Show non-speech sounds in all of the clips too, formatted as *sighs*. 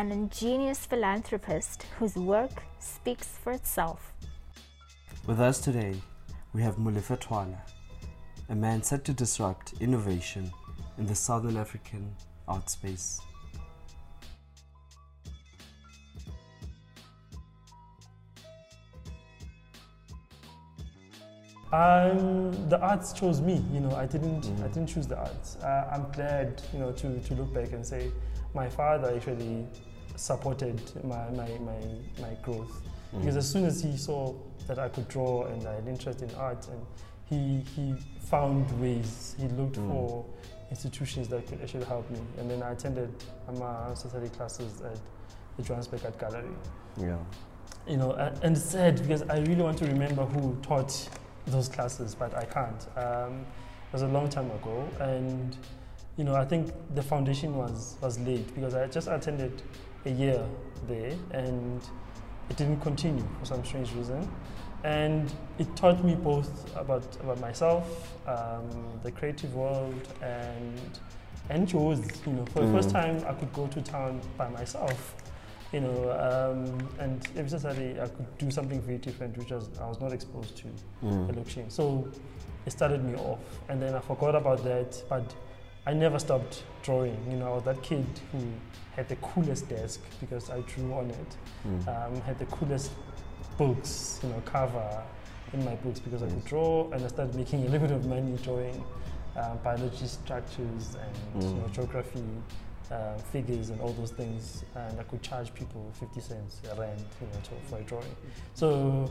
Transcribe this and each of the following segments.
an ingenious philanthropist whose work speaks for itself. With us today, we have Molefe Twala, a man set to disrupt innovation in the Southern African art space. Um, the arts chose me. You know, I didn't. Mhm. I didn't choose the arts. Uh, I'm glad, you know, to, to look back and say, my father actually supported my my, my, my growth because as soon as he saw that I could draw and I had interest in art, and he he found ways. He looked Mm. for institutions that could actually help me, and then I attended my society classes at the Johannesburg Art Gallery Yeah. you know, and it's sad because I really want to remember who taught those classes, but I can't. Um, it was a long time ago, and you know, I think the foundation was was late because I just attended a year there, and it didn't continue for some strange reason. And it taught me both about about myself, um, the creative world, and and Joe's. You know, for the first Mm. time, I could go to town by myself you know, um, and every Saturday I could do something very different, which was I was not exposed to Mm. at. So it started me off, and then I forgot about that, but I never stopped drawing. You know, I was that kid who had the coolest desk because I drew on it. Mm. Um, had the coolest books, you know, cover in my books because I could draw, and I started making a little bit of money drawing um, biology structures and you know, Mm. geography uh, figures and all those things, and I could charge people 50 cents a rand, you know, for a drawing. So,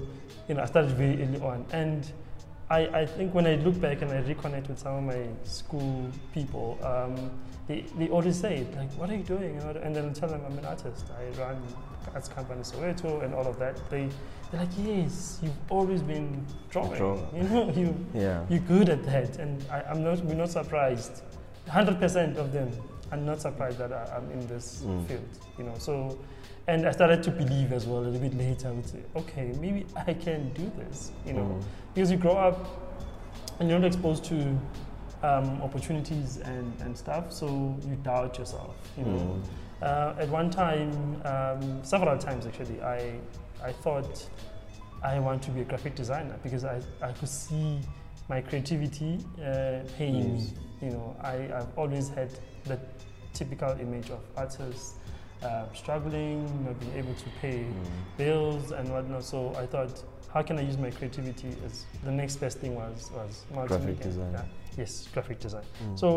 you know, I started very early on, and I, I think when I look back and I reconnect with some of my school people, um, they, they always say like, "What are you doing?" And then I tell them I'm an artist. I run arts company Soweto and all of that. They they're like, "Yes, you've always been drawing. *laughs* You know, you Yeah. you're good at that, and I, I'm not. We're not surprised. Hundred percent of them are not surprised that I, I'm in this Mm. field. You know, so and I started to believe as well a little bit later. I would say, okay, maybe I can do this. You know, Mm. because you grow up and you're not exposed to um, opportunities and, and stuff, so you doubt yourself. You know, Mm. uh, at one time, um, several times actually, I I thought I want to be a graphic designer because I, I could see my creativity uh, paying me. You know, I, I've always had the typical image of artists uh, struggling, not being able to pay Mm. bills and whatnot. So I thought, how can I use my creativity? As the next best thing was was. Graphic design. Yeah. Yes, graphic design. Mm. So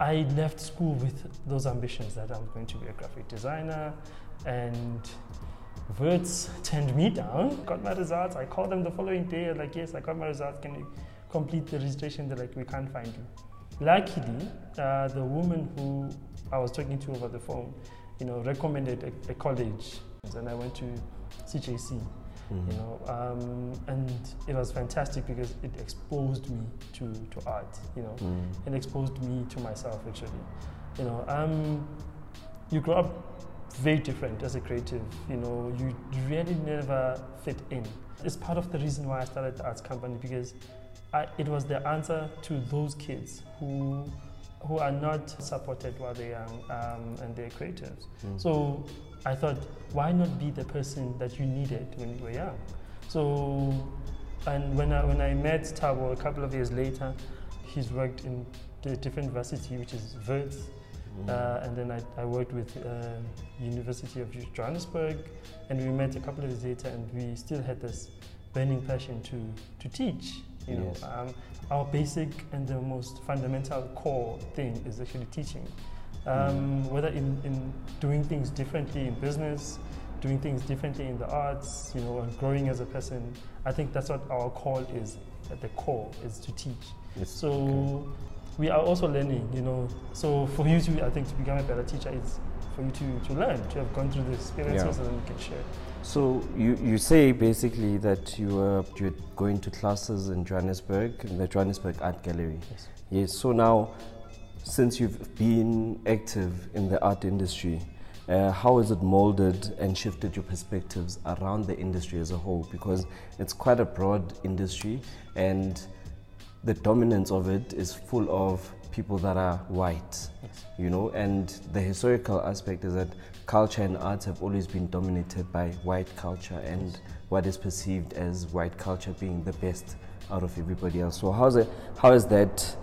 I left school with those ambitions that I'm going to be a graphic designer, and Words turned me down. Got my results. I called them the following day. Like, yes, I got my results. Can you complete the registration? They're like, we can't find you. Luckily, uh, the woman who I was talking to over the phone, you know, recommended a, a college, and I went to CJC Mm. you know um, and it was fantastic because it exposed me to, to art you know Mm. it exposed me to myself actually you know um, you grow up very different as a creative you know you really never fit in it's part of the reason why i started the arts company because I, it was the answer to those kids who who are not supported while they're young um, and they're creatives Mm. so I thought, why not be the person that you needed when you were young? So, and when I, when I met Tabo a couple of years later, he's worked in the different varsity, which is Wits, Mm. uh, and then I, I worked with uh, University of Johannesburg, and we met a couple of years later, and we still had this burning passion to, to teach. You know, Yes. um, our basic and the most fundamental core thing is actually teaching. Um, whether in, in doing things differently in business, doing things differently in the arts, you know, and growing as a person, I think that's what our call is. At the core is to teach. Yes. So Okay. we are also learning, you know. So for you to, I think, to become a better teacher is for you to, to learn, to have gone through the experiences Yeah. and then you can share. So you, you say basically that you were you're going to classes in Johannesburg, in the Johannesburg Art Gallery. Yes. Yes. So now, since you've been active in the art industry, uh, how has it molded and shifted your perspectives around the industry as a whole? Because it's quite a broad industry, and the dominance of it is full of people that are white, Yes. you know, and the historical aspect is that culture and arts have always been dominated by white culture and what is perceived as white culture being the best out of everybody else. So how's it, how has that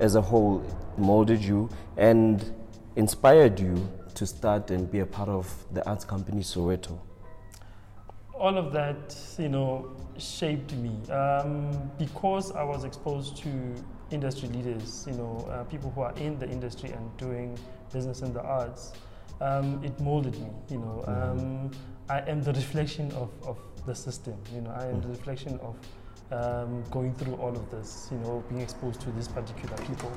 as a whole molded you and inspired you to start and be a part of the arts company Soweto? all of that, you know, shaped me um, because I was exposed to industry leaders, you know, uh, people who are in the industry and doing business in the arts. Um, it molded me, you know. Um, I am the reflection of, of the system, you know. I am the reflection of um, going through all of this, you know, being exposed to these particular people.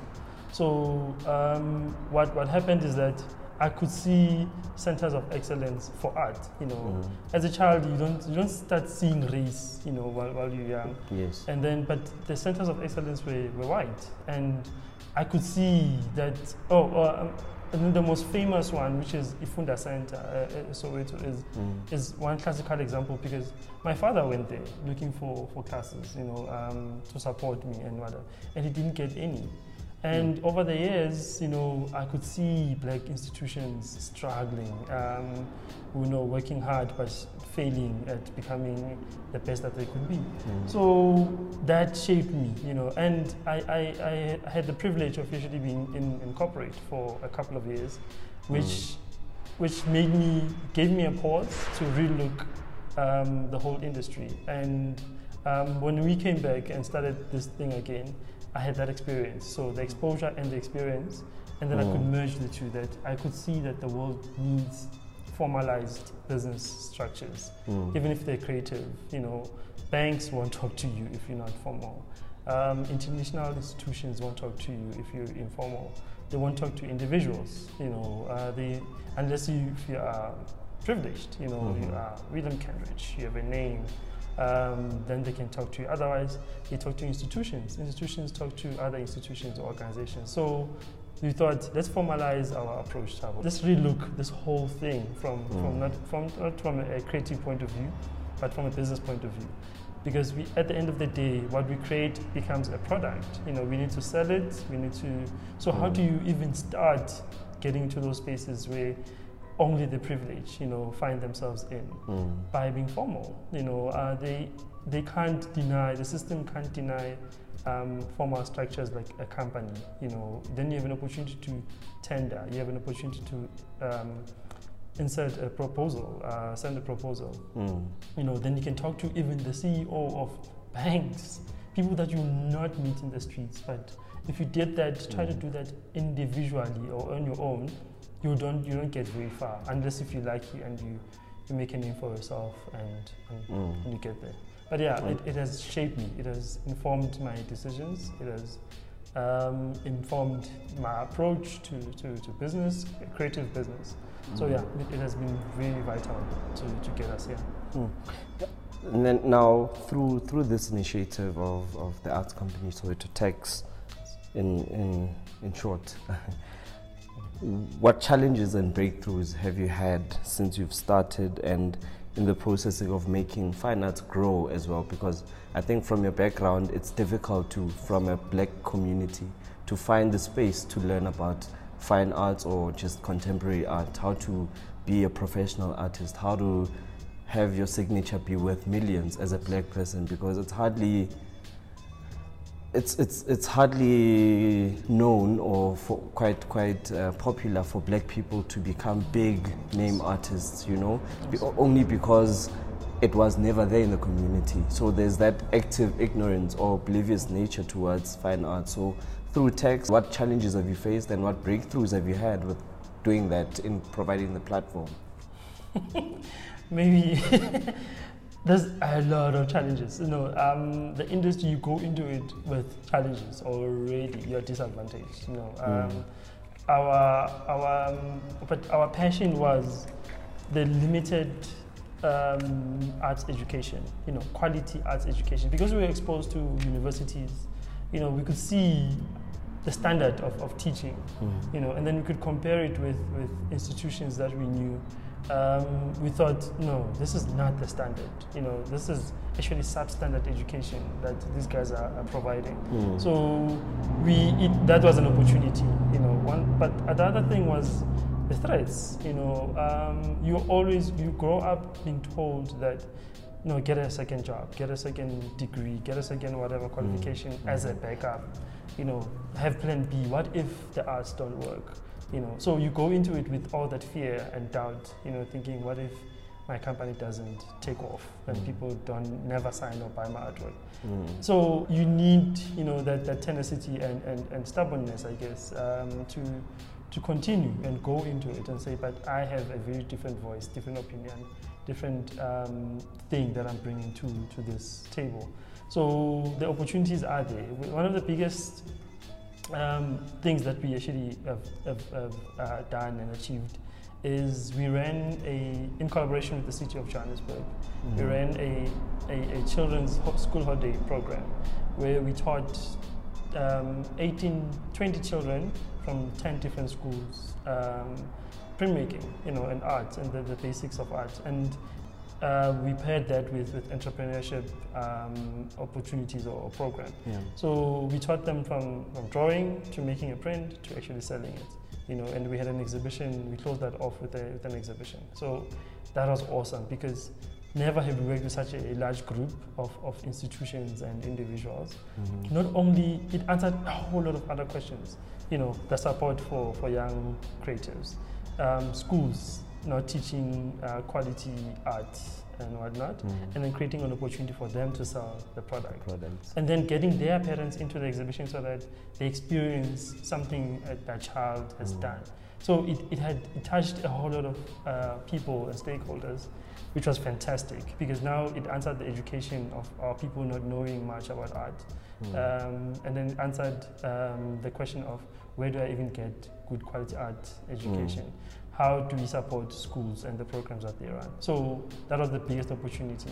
So um, what what happened is that I could see centers of excellence for art. You know, Mm. as a child, you don't you don't start seeing race, you know, while, while you're young. Yes. And then, but the centers of excellence were, were white, and I could see that. Oh, uh, um, and then the most famous one, which is Ifunda Center, uh, uh, Soweto, is Mm. is one classical example because my father went there looking for, for classes, you know, um, to support me and whatever, and he didn't get any. And over the years, you know, I could see black institutions struggling, um, you know, working hard but failing at becoming the best that they could be. Mm. So that shaped me, you know, and I, I, I had the privilege of actually being in, in corporate for a couple of years, which, which made me, gave me a pause to relook um, the whole industry. And um, when we came back and started this thing again, I had that experience. So the exposure and the experience, and then I could Mm. merge the two. That I could see that the world needs formalized business structures Mm. even if they're creative. You know, banks won't talk to you if you're not formal. Um, international institutions won't talk to you if you're informal. They won't talk to individuals. You know, uh, they unless you if you are privileged. You know, you Mhm. are William Cambridge. You have a name. Um, then they can talk to you. Otherwise, they talk to institutions. Institutions talk to other institutions or organizations. So we thought let's formalize our approach to let's relook this whole thing from, from Mm. not from not from a creative point of view but from a business point of view because we at the end of the day what we create becomes a product you know we need to sell it we need to so how Mm. do you even start getting to those spaces where only the privileged you know find themselves in Mm. by being formal. You know, uh, they they can't deny the system can't deny um, formal structures like a company. You know, then you have an opportunity to tender. You have an opportunity to um, insert a proposal, uh, send a proposal. Mm. You know, then you can talk to even the CEO of banks, people that you not meet in the streets. But if you did that, try to Mm. do that individually or on your own, you don't you don't get very far unless if you're lucky and you you make a name for yourself and, and, Mm. and you get there. But yeah, Mm. it, it has shaped me. It has informed my decisions. It has um, informed my approach to, to, to business, creative business. So Mm. yeah, it, it has been really vital to, to get us here. Mm. And then now, through through this initiative of, of the arts company Soweto TACS, in in in short, *laughs* what challenges and breakthroughs have you had since you've started and in the processing of making fine arts grow as well? Because I think from your background, it's difficult to, from a black community, to find the space to learn about fine arts or just contemporary art, how to be a professional artist, how to have your signature be worth millions as a black person because it's hardly it's it's it's hardly known or quite quite uh, popular for black people to become big name artists you know Be- only because it was never there in the community. So there's that active ignorance or oblivious nature towards fine art so through TACS what challenges have you faced and what breakthroughs have you had with doing that in providing the platform? *laughs* Maybe *laughs* there's a lot of challenges. You know, um, the industry you go into it with challenges already. You're disadvantaged. You know, um, Mm. our our um, but our passion was the limited um, arts education. You know, quality arts education because we were exposed to universities. You know, we could see the standard of, of teaching, Mm. you know, and then we could compare it with, with institutions that we knew. Um, we thought, no, this is not the standard. You know, this is actually substandard education that these guys are, are providing. Mm. So we it, that was an opportunity, you know. One, but the other thing was the threats. You know, um, you always you grow up being told that, no, get a second job, get a second degree, get a second whatever qualification as a backup. You know, have plan B. What if the arts don't work? You know, so you go into it with all that fear and doubt. You know, thinking, what if my company doesn't take off and Mm. people don't never sign or buy my artwork? Mm. So you need, you know, that, that tenacity and, and, and stubbornness, I guess, um, to to continue and go into it and say, but I have a very different voice, different opinion, different um, thing that I'm bringing to to this table. So the opportunities are there. One of the biggest um, things that we actually have, have, have uh, done and achieved is we ran a, in collaboration with the city of Johannesburg, we Mm. ran a, a, a children's school holiday program where we taught um, 18, 20 children from 10 different schools um, printmaking, you know, and art and the, the basics of art. And uh, we paired that with, with entrepreneurship um, opportunities or, or program. Yeah. So we taught them from, from drawing to making a print to actually selling it. You know, and we had an exhibition. We closed that off with, a, with an exhibition. So that was awesome because never have we worked with such a, a large group of, of institutions and individuals. Mhm. Not only it answered a whole lot of other questions. You know, the support for, for young creatives, um, schools not teaching uh, quality art and whatnot, Mhm. and then creating an opportunity for them to sell the product Products. and then getting their parents into the exhibition so that they experience something that their child has Mm. done. So it, it had it touched a whole lot of uh, people and stakeholders, which was fantastic because now it answered the education of our people not knowing much about art, Mm. um, and then answered um, the question of where do I even get good quality art education? How do we support schools and the programs that they run? So that was the biggest opportunity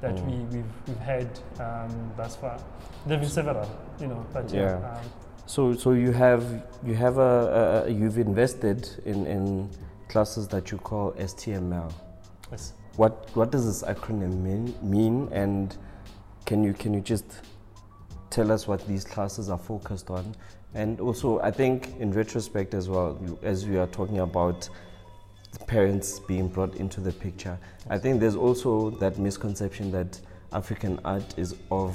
that Mm. we, we've, we've had um, thus far. There have been several, you know, but yeah. Yeah. Um, So, so you have you have a, a you've invested in, in classes that you call STML. yes. What what does this acronym mean, mean? And can you can you just tell us what these classes are focused on? And also, I think in retrospect as well, as we are talking about parents being brought into the picture, I think there's also that misconception that African art is of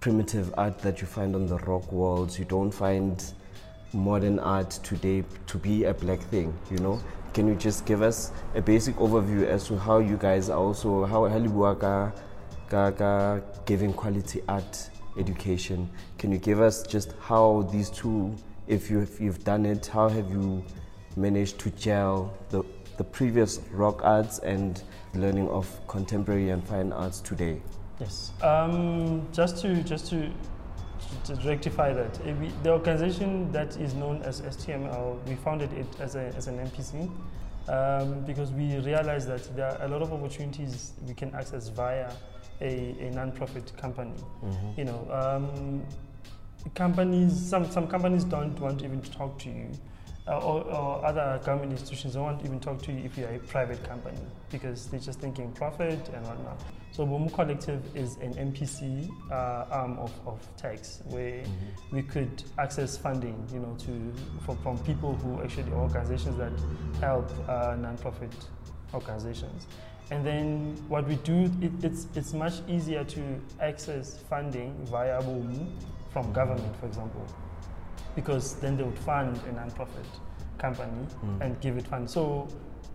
primitive art that you find on the rock walls. You don't find modern art today to be a black thing, you know? Can you just give us a basic overview as to how you guys are also, how Halibuaka Gaga giving quality art education? Can you give us just how these two, if, you, if you've done it, how have you managed to gel the, the previous rock arts and learning of contemporary and fine arts today? Yes. Um, just to just to, to rectify that, eh, we, the organization that is known as STML, we founded it as, a, as an NPC um, because we realized that there are a lot of opportunities we can access via a, a non-profit company. You know, um, companies, some, some companies don't want even to talk to you. Uh, or, or other government institutions don't want to even talk to you if you're a private company because they're just thinking profit and whatnot. So Bomu Collective is an NPC uh, arm of, of TACS where we could access funding, you know, to for, from people who actually organizations that help uh, non-profit organizations. And then what we do, it, it's it's much easier to access funding via Bomu from government, for example, because then they would fund a non-profit company Mm. and give it funds. So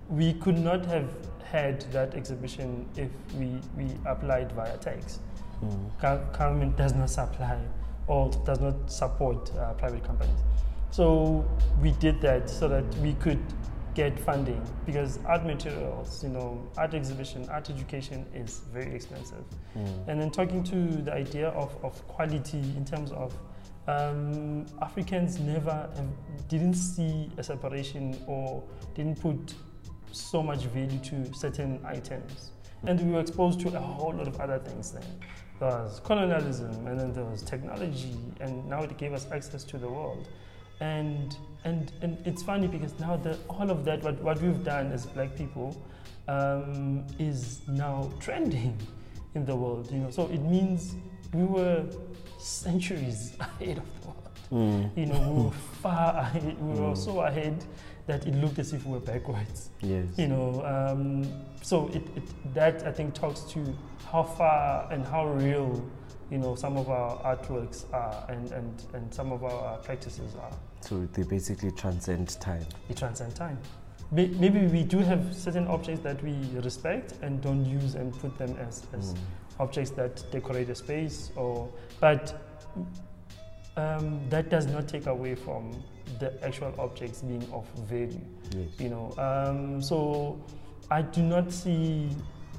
we could not have had that exhibition if we, we applied via TACS. Mm. Gov- Government does not supply or does not support uh, private companies. So we did that so that we could get funding because art materials, you know, art exhibition, art education is very expensive. Mm. And then talking to the idea of, of quality in terms of um, Africans never have, didn't see a separation or didn't put so much value to certain items. And we were exposed to a whole lot of other things then. there was colonialism, and then there was technology, and now it gave us access to the world. And, and, and it's funny because now the, all of that, what, what we've done as black people, um, is now trending in the world. You know, so it means we were centuries *laughs* ahead of the world. Mm. You know, we were *laughs* far ahead. We were Mm. so ahead that it looked as if we were backwards. Yes. You know, um, so it, it, that I think talks to how far and how real, you know, some of our artworks are and, and, and some of our practices are. So they basically transcend time. They transcend time. Maybe we do have certain objects that we respect and don't use and put them as, as Mm. objects that decorate a space or but um, that does not take away from the actual objects being of value Yes. you know um, so i do not see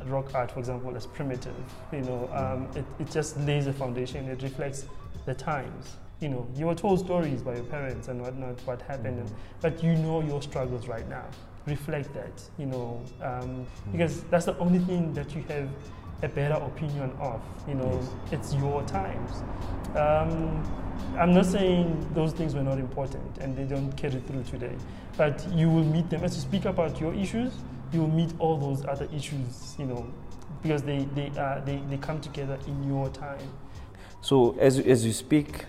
rock art for example as primitive you know um, it, it just lays a foundation it reflects the times you know you were told stories by your parents and whatnot what happened and, but you know your struggles right now. Reflect that you know um, because that's the only thing that you have a better opinion of you know Yes. it's your times. Um, i'm not saying those things were not important and they don't carry through today but you will meet them. As you speak about your issues you will meet all those other issues you know because they they, uh, they, they come together in your time. So as as you speak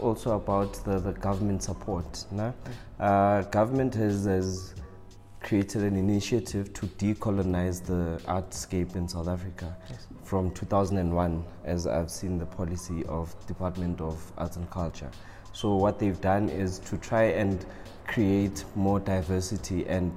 also about the, the government support, nah? uh, government has, has created an initiative to decolonize the artscape in South Africa Yes. from 2001, as I've seen the policy of Department of Arts and Culture. So what they've done is to try and create more diversity and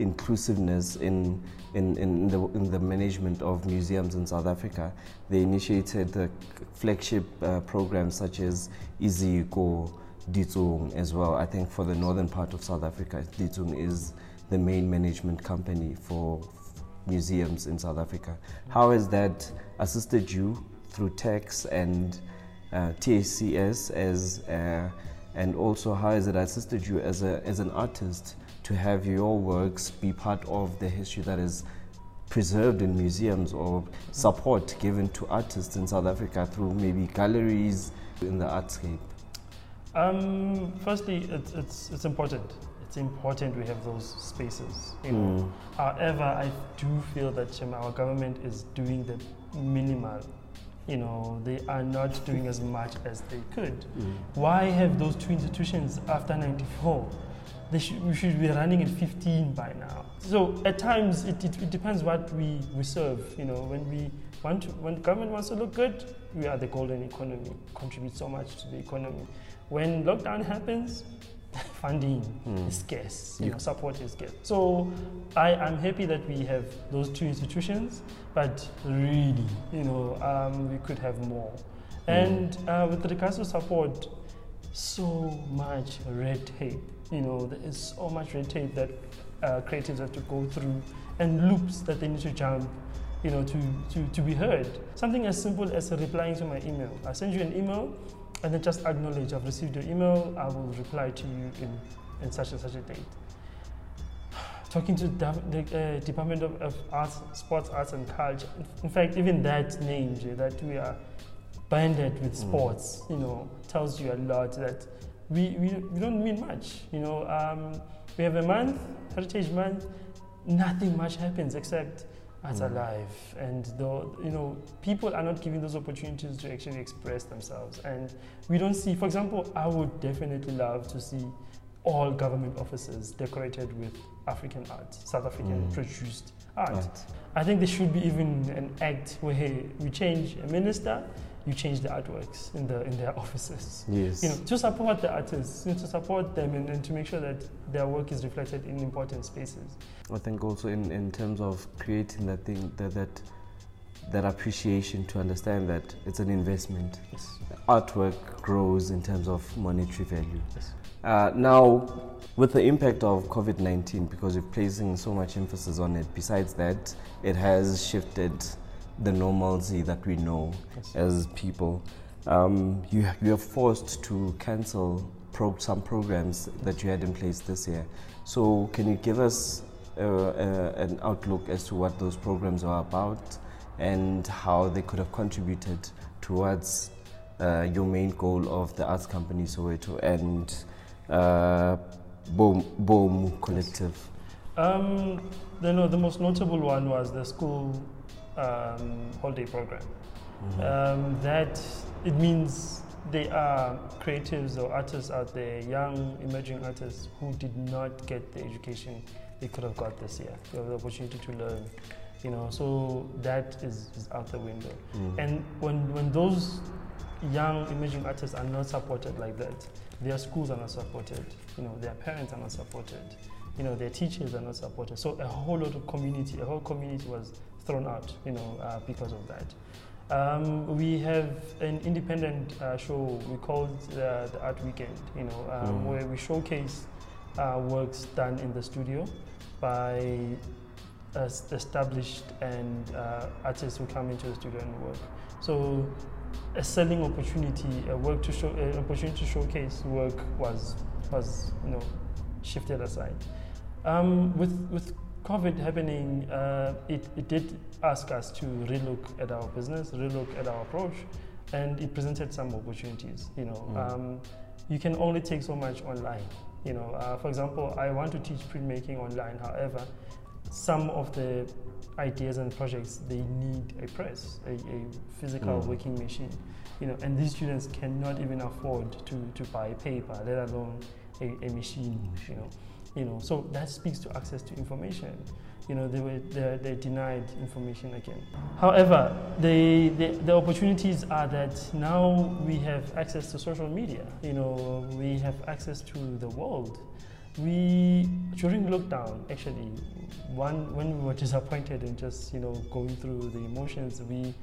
inclusiveness in, in, in, the, in the management of museums in South Africa. They initiated the flagship uh, programs such as Iziko, Ditsong as well. I think for the northern part of South Africa, Ditsong is the main management company for museums in South Africa. How has that assisted you through TACS and uh, TACS as uh, and also how has it assisted you as, a, as an artist to have your works be part of the history that is preserved in museums or support given to artists in South Africa through maybe galleries in the artscape? Um, firstly, it's, it's, it's important. It's important we have those spaces. You know. Mm. However, I do feel that um, our government is doing the minimal. You know, they are not doing as much as they could. Mm. Why have those two institutions after 94? They should, we should be running at 15 by now. So at times it, it, it depends what we, we serve. You know, when we want to, when government wants to look good, we are the golden economy, contribute so much to the economy. When lockdown happens, *laughs* funding Mm. is scarce, you Yeah. know, support is scarce. So I I'm happy that we have those two institutions, but really, you know, um, we could have more. And uh, with regards to support, so much red tape. You know, there is so much red tape that uh, creatives have to go through and loops that they need to jump, you know, to, to, to be heard. Something as simple as replying to my email. I send you an email and then just acknowledge I've received your email, I will reply to you in, in such and such a date. *sighs* Talking to the uh, Department of, of Arts, Sports, Arts and Culture. In, fact, even that name, Jay, that we are banded with Mm. sports, you know, tells you a lot that we, we, we don't mean much. You know, um, we have a month, Heritage Month, nothing much happens except as Mm. Alive. And, the, you know, people are not given those opportunities to actually express themselves. And we don't see, for example, I would definitely love to see all government offices decorated with African art, South African Mm. produced art. Right. I think there should be even an act where we change a minister, you change the artworks in the in their *laughs* offices. Yes. You know, to support the artists, you know, to support them and, and to make sure that their work is reflected in important spaces. I think also in, in terms of creating that thing that that that appreciation to understand that it's an investment. Yes. Artwork grows in terms of monetary value. Yes. Uh, now, with the impact of COVID 19, because we're placing so much emphasis on it, besides that, it has shifted the normalcy that we know Yes. as people. Um, you, you are forced to cancel pro- some programs that you had in place this year. So, can you give us uh, uh, an outlook as to what those programs are about and how they could have contributed towards uh, your main goal of the arts company Soweto and uh, Boom, Boom Collective? Um, the, no, the most notable one was the school um, holiday program. Mm-hmm. Um, that it means there are creatives or artists out there, young emerging artists who did not get the education they could have got this year. They have the opportunity to learn, you know. So that is, is out the window. Mm. And when when those young emerging artists are not supported like that, their schools are not supported. You know, their parents are not supported. You know, their teachers are not supported. So a whole lot of community, a whole community was thrown out. You know, uh, because of that. Um, we have an independent uh, show we call it uh, the Art Weekend, you know, um, mm. where we showcase uh, works done in the studio by established and uh, artists who come into the studio and work. So a selling opportunity, a work to show, an opportunity to showcase work was was you know shifted aside. Um, with with COVID happening, uh, it, it did ask us to relook at our business, relook at our approach, and it presented some opportunities. You know, mm. um, you can only take so much online. You know, uh, for example, I want to teach printmaking online. However, some of the ideas and projects they need a press, a, a physical mm. working machine. You know, and these students cannot even afford to, to buy paper, let alone a, a machine. You know, you know, so that speaks to access to information. You know, they were they're, they're denied information again. However, the, the, the opportunities are that now we have access to social media. You know, we have access to the world. We during lockdown, actually, one when we were *laughs* disappointed and just you know going through the emotions, we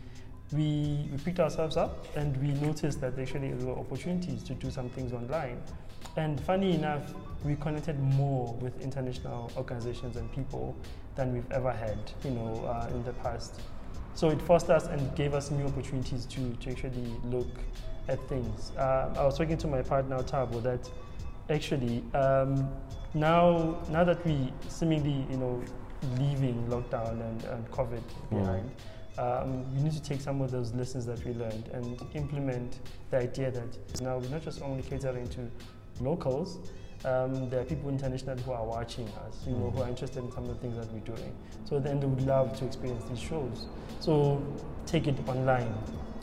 we, we picked ourselves up and we noticed that actually there were opportunities to do some things online. And funny enough, we connected more with international organizations and people than we've ever had, you know, uh, in the past. So it forced us and gave us new opportunities to, to actually look at things. Uh, I was talking to my partner Tabo that actually um, now now that we seemingly you know leaving lockdown and, and COVID behind. Um, we need to take some of those lessons that we learned and implement the idea that now we're not just only catering to locals, um, there are people internationally who are watching us, you know, who are interested in some of the things that we're doing. So then they would love to experience these shows. So take it online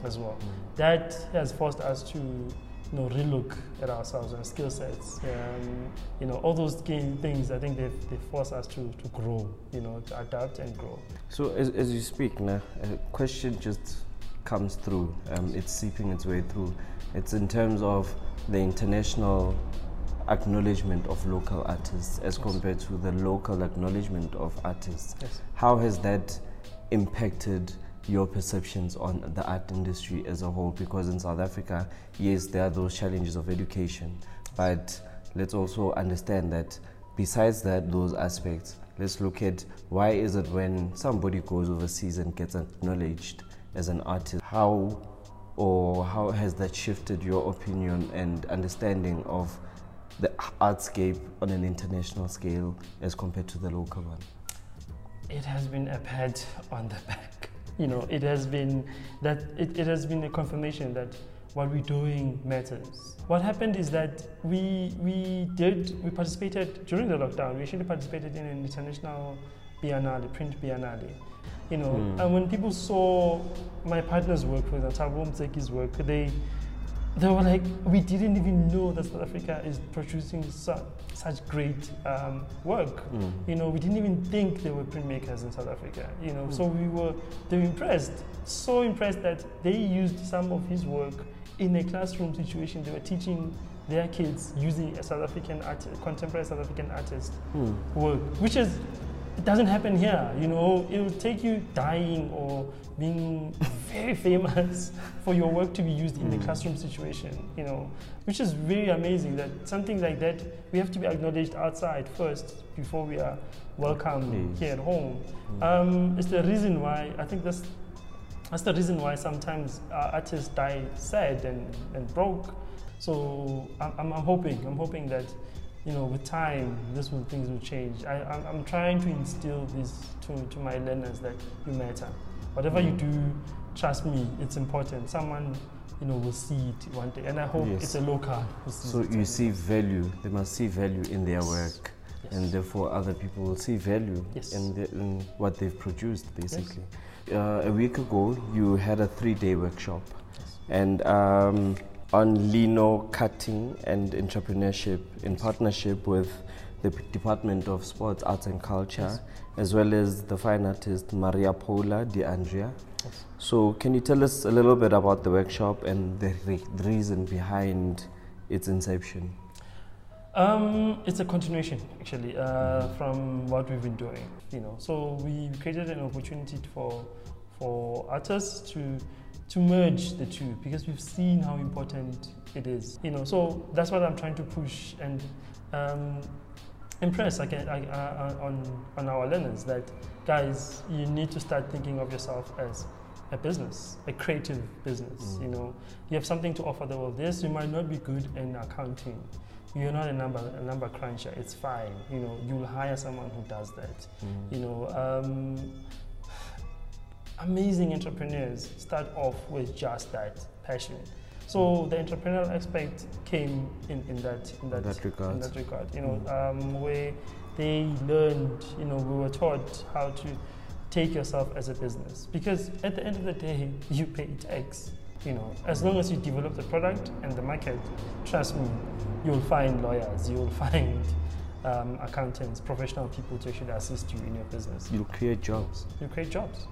as well. That has forced us to you know, relook at ourselves and skill sets. Um, you know, all those things, I think they've, they force us to, to grow, you know, to adapt and grow. So as, as you speak now, a question just comes through. Um, it's seeping its way through. It's in terms of the international acknowledgement of local artists as yes. compared to the local acknowledgement of artists. Yes. How has that impacted your perceptions on the art industry as a whole? Because in South Africa, yes, there are those challenges of education, but let's also understand that besides that, those aspects, let's look at why is it when somebody goes overseas and gets acknowledged as an artist, how or how has that shifted your opinion and understanding of the artscape on an international scale as compared to the local one? It has been a pat on the back. *laughs* You know, it has been that it, it has been a confirmation that what we're doing matters. What happened is that we we did we participated during the lockdown. We actually participated in an international biennale, print biennale. You know, mm. and when people saw my partner's work, for example, Tabo work, they they were like, we didn't even know that South Africa is producing such, such great um, work. Mm. You know, we didn't even think there were printmakers in South Africa. You know, mm. so we were they were impressed, so impressed that they used some of his work in a classroom situation. They were teaching their kids using a South African art, contemporary South African artist mm. work, which is it doesn't happen here. You know, it will take you dying or being *laughs* very famous for your work to be used in mm. the classroom situation. You know, which is very amazing that something like that we have to be acknowledged outside first before we are welcome here at home. Mm. Um, it's the reason why I think that's that's the reason why sometimes artists die sad and, and broke. So I'm, I'm hoping I'm hoping that you know, with time, this will, things will change. I, I'm, I'm trying to instill this to, to my learners that you matter. Whatever you do, trust me, it's important. Someone you know will see it one day, and I hope Yes. it's a local. So you see value. They must see value in their work, Yes. and therefore other people will see value Yes. in, the, in what they've produced, basically. Uh, a week ago, you had a three-day workshop, Yes. and um, on lino cutting and entrepreneurship in partnership with the Department of Sports, Arts and Culture, Yes. as well as the fine artist Maria Paula Di Andrea. Yes. So, can you tell us a little bit about the workshop and the, re- the reason behind its inception? Um, it's a continuation, actually, uh, from what we've been doing. You know, so we created an opportunity for for artists to to merge the two because we've seen how important it is. You know, so that's what I'm trying to push and um, impress like, I, I, I, on on our learners that guys, you need to start thinking of yourself as a business, a creative business. Mm. You know, you have something to offer the world. Yes, you might not be good in accounting. You're not a number a number cruncher. It's fine. You know, you'll hire someone who does that. You know, um, amazing entrepreneurs start off with just that passion. So the entrepreneurial aspect came in, in that in that, that regard. in that regard. You know, um, where they learned. You know, we were taught how to take yourself as a business because at the end of the day, you pay tax. You know, as long as you develop the product and the market, trust me, you'll find lawyers, you'll *laughs* find um, accountants, professional people to actually assist you in your business. You'll create jobs. You'll create jobs.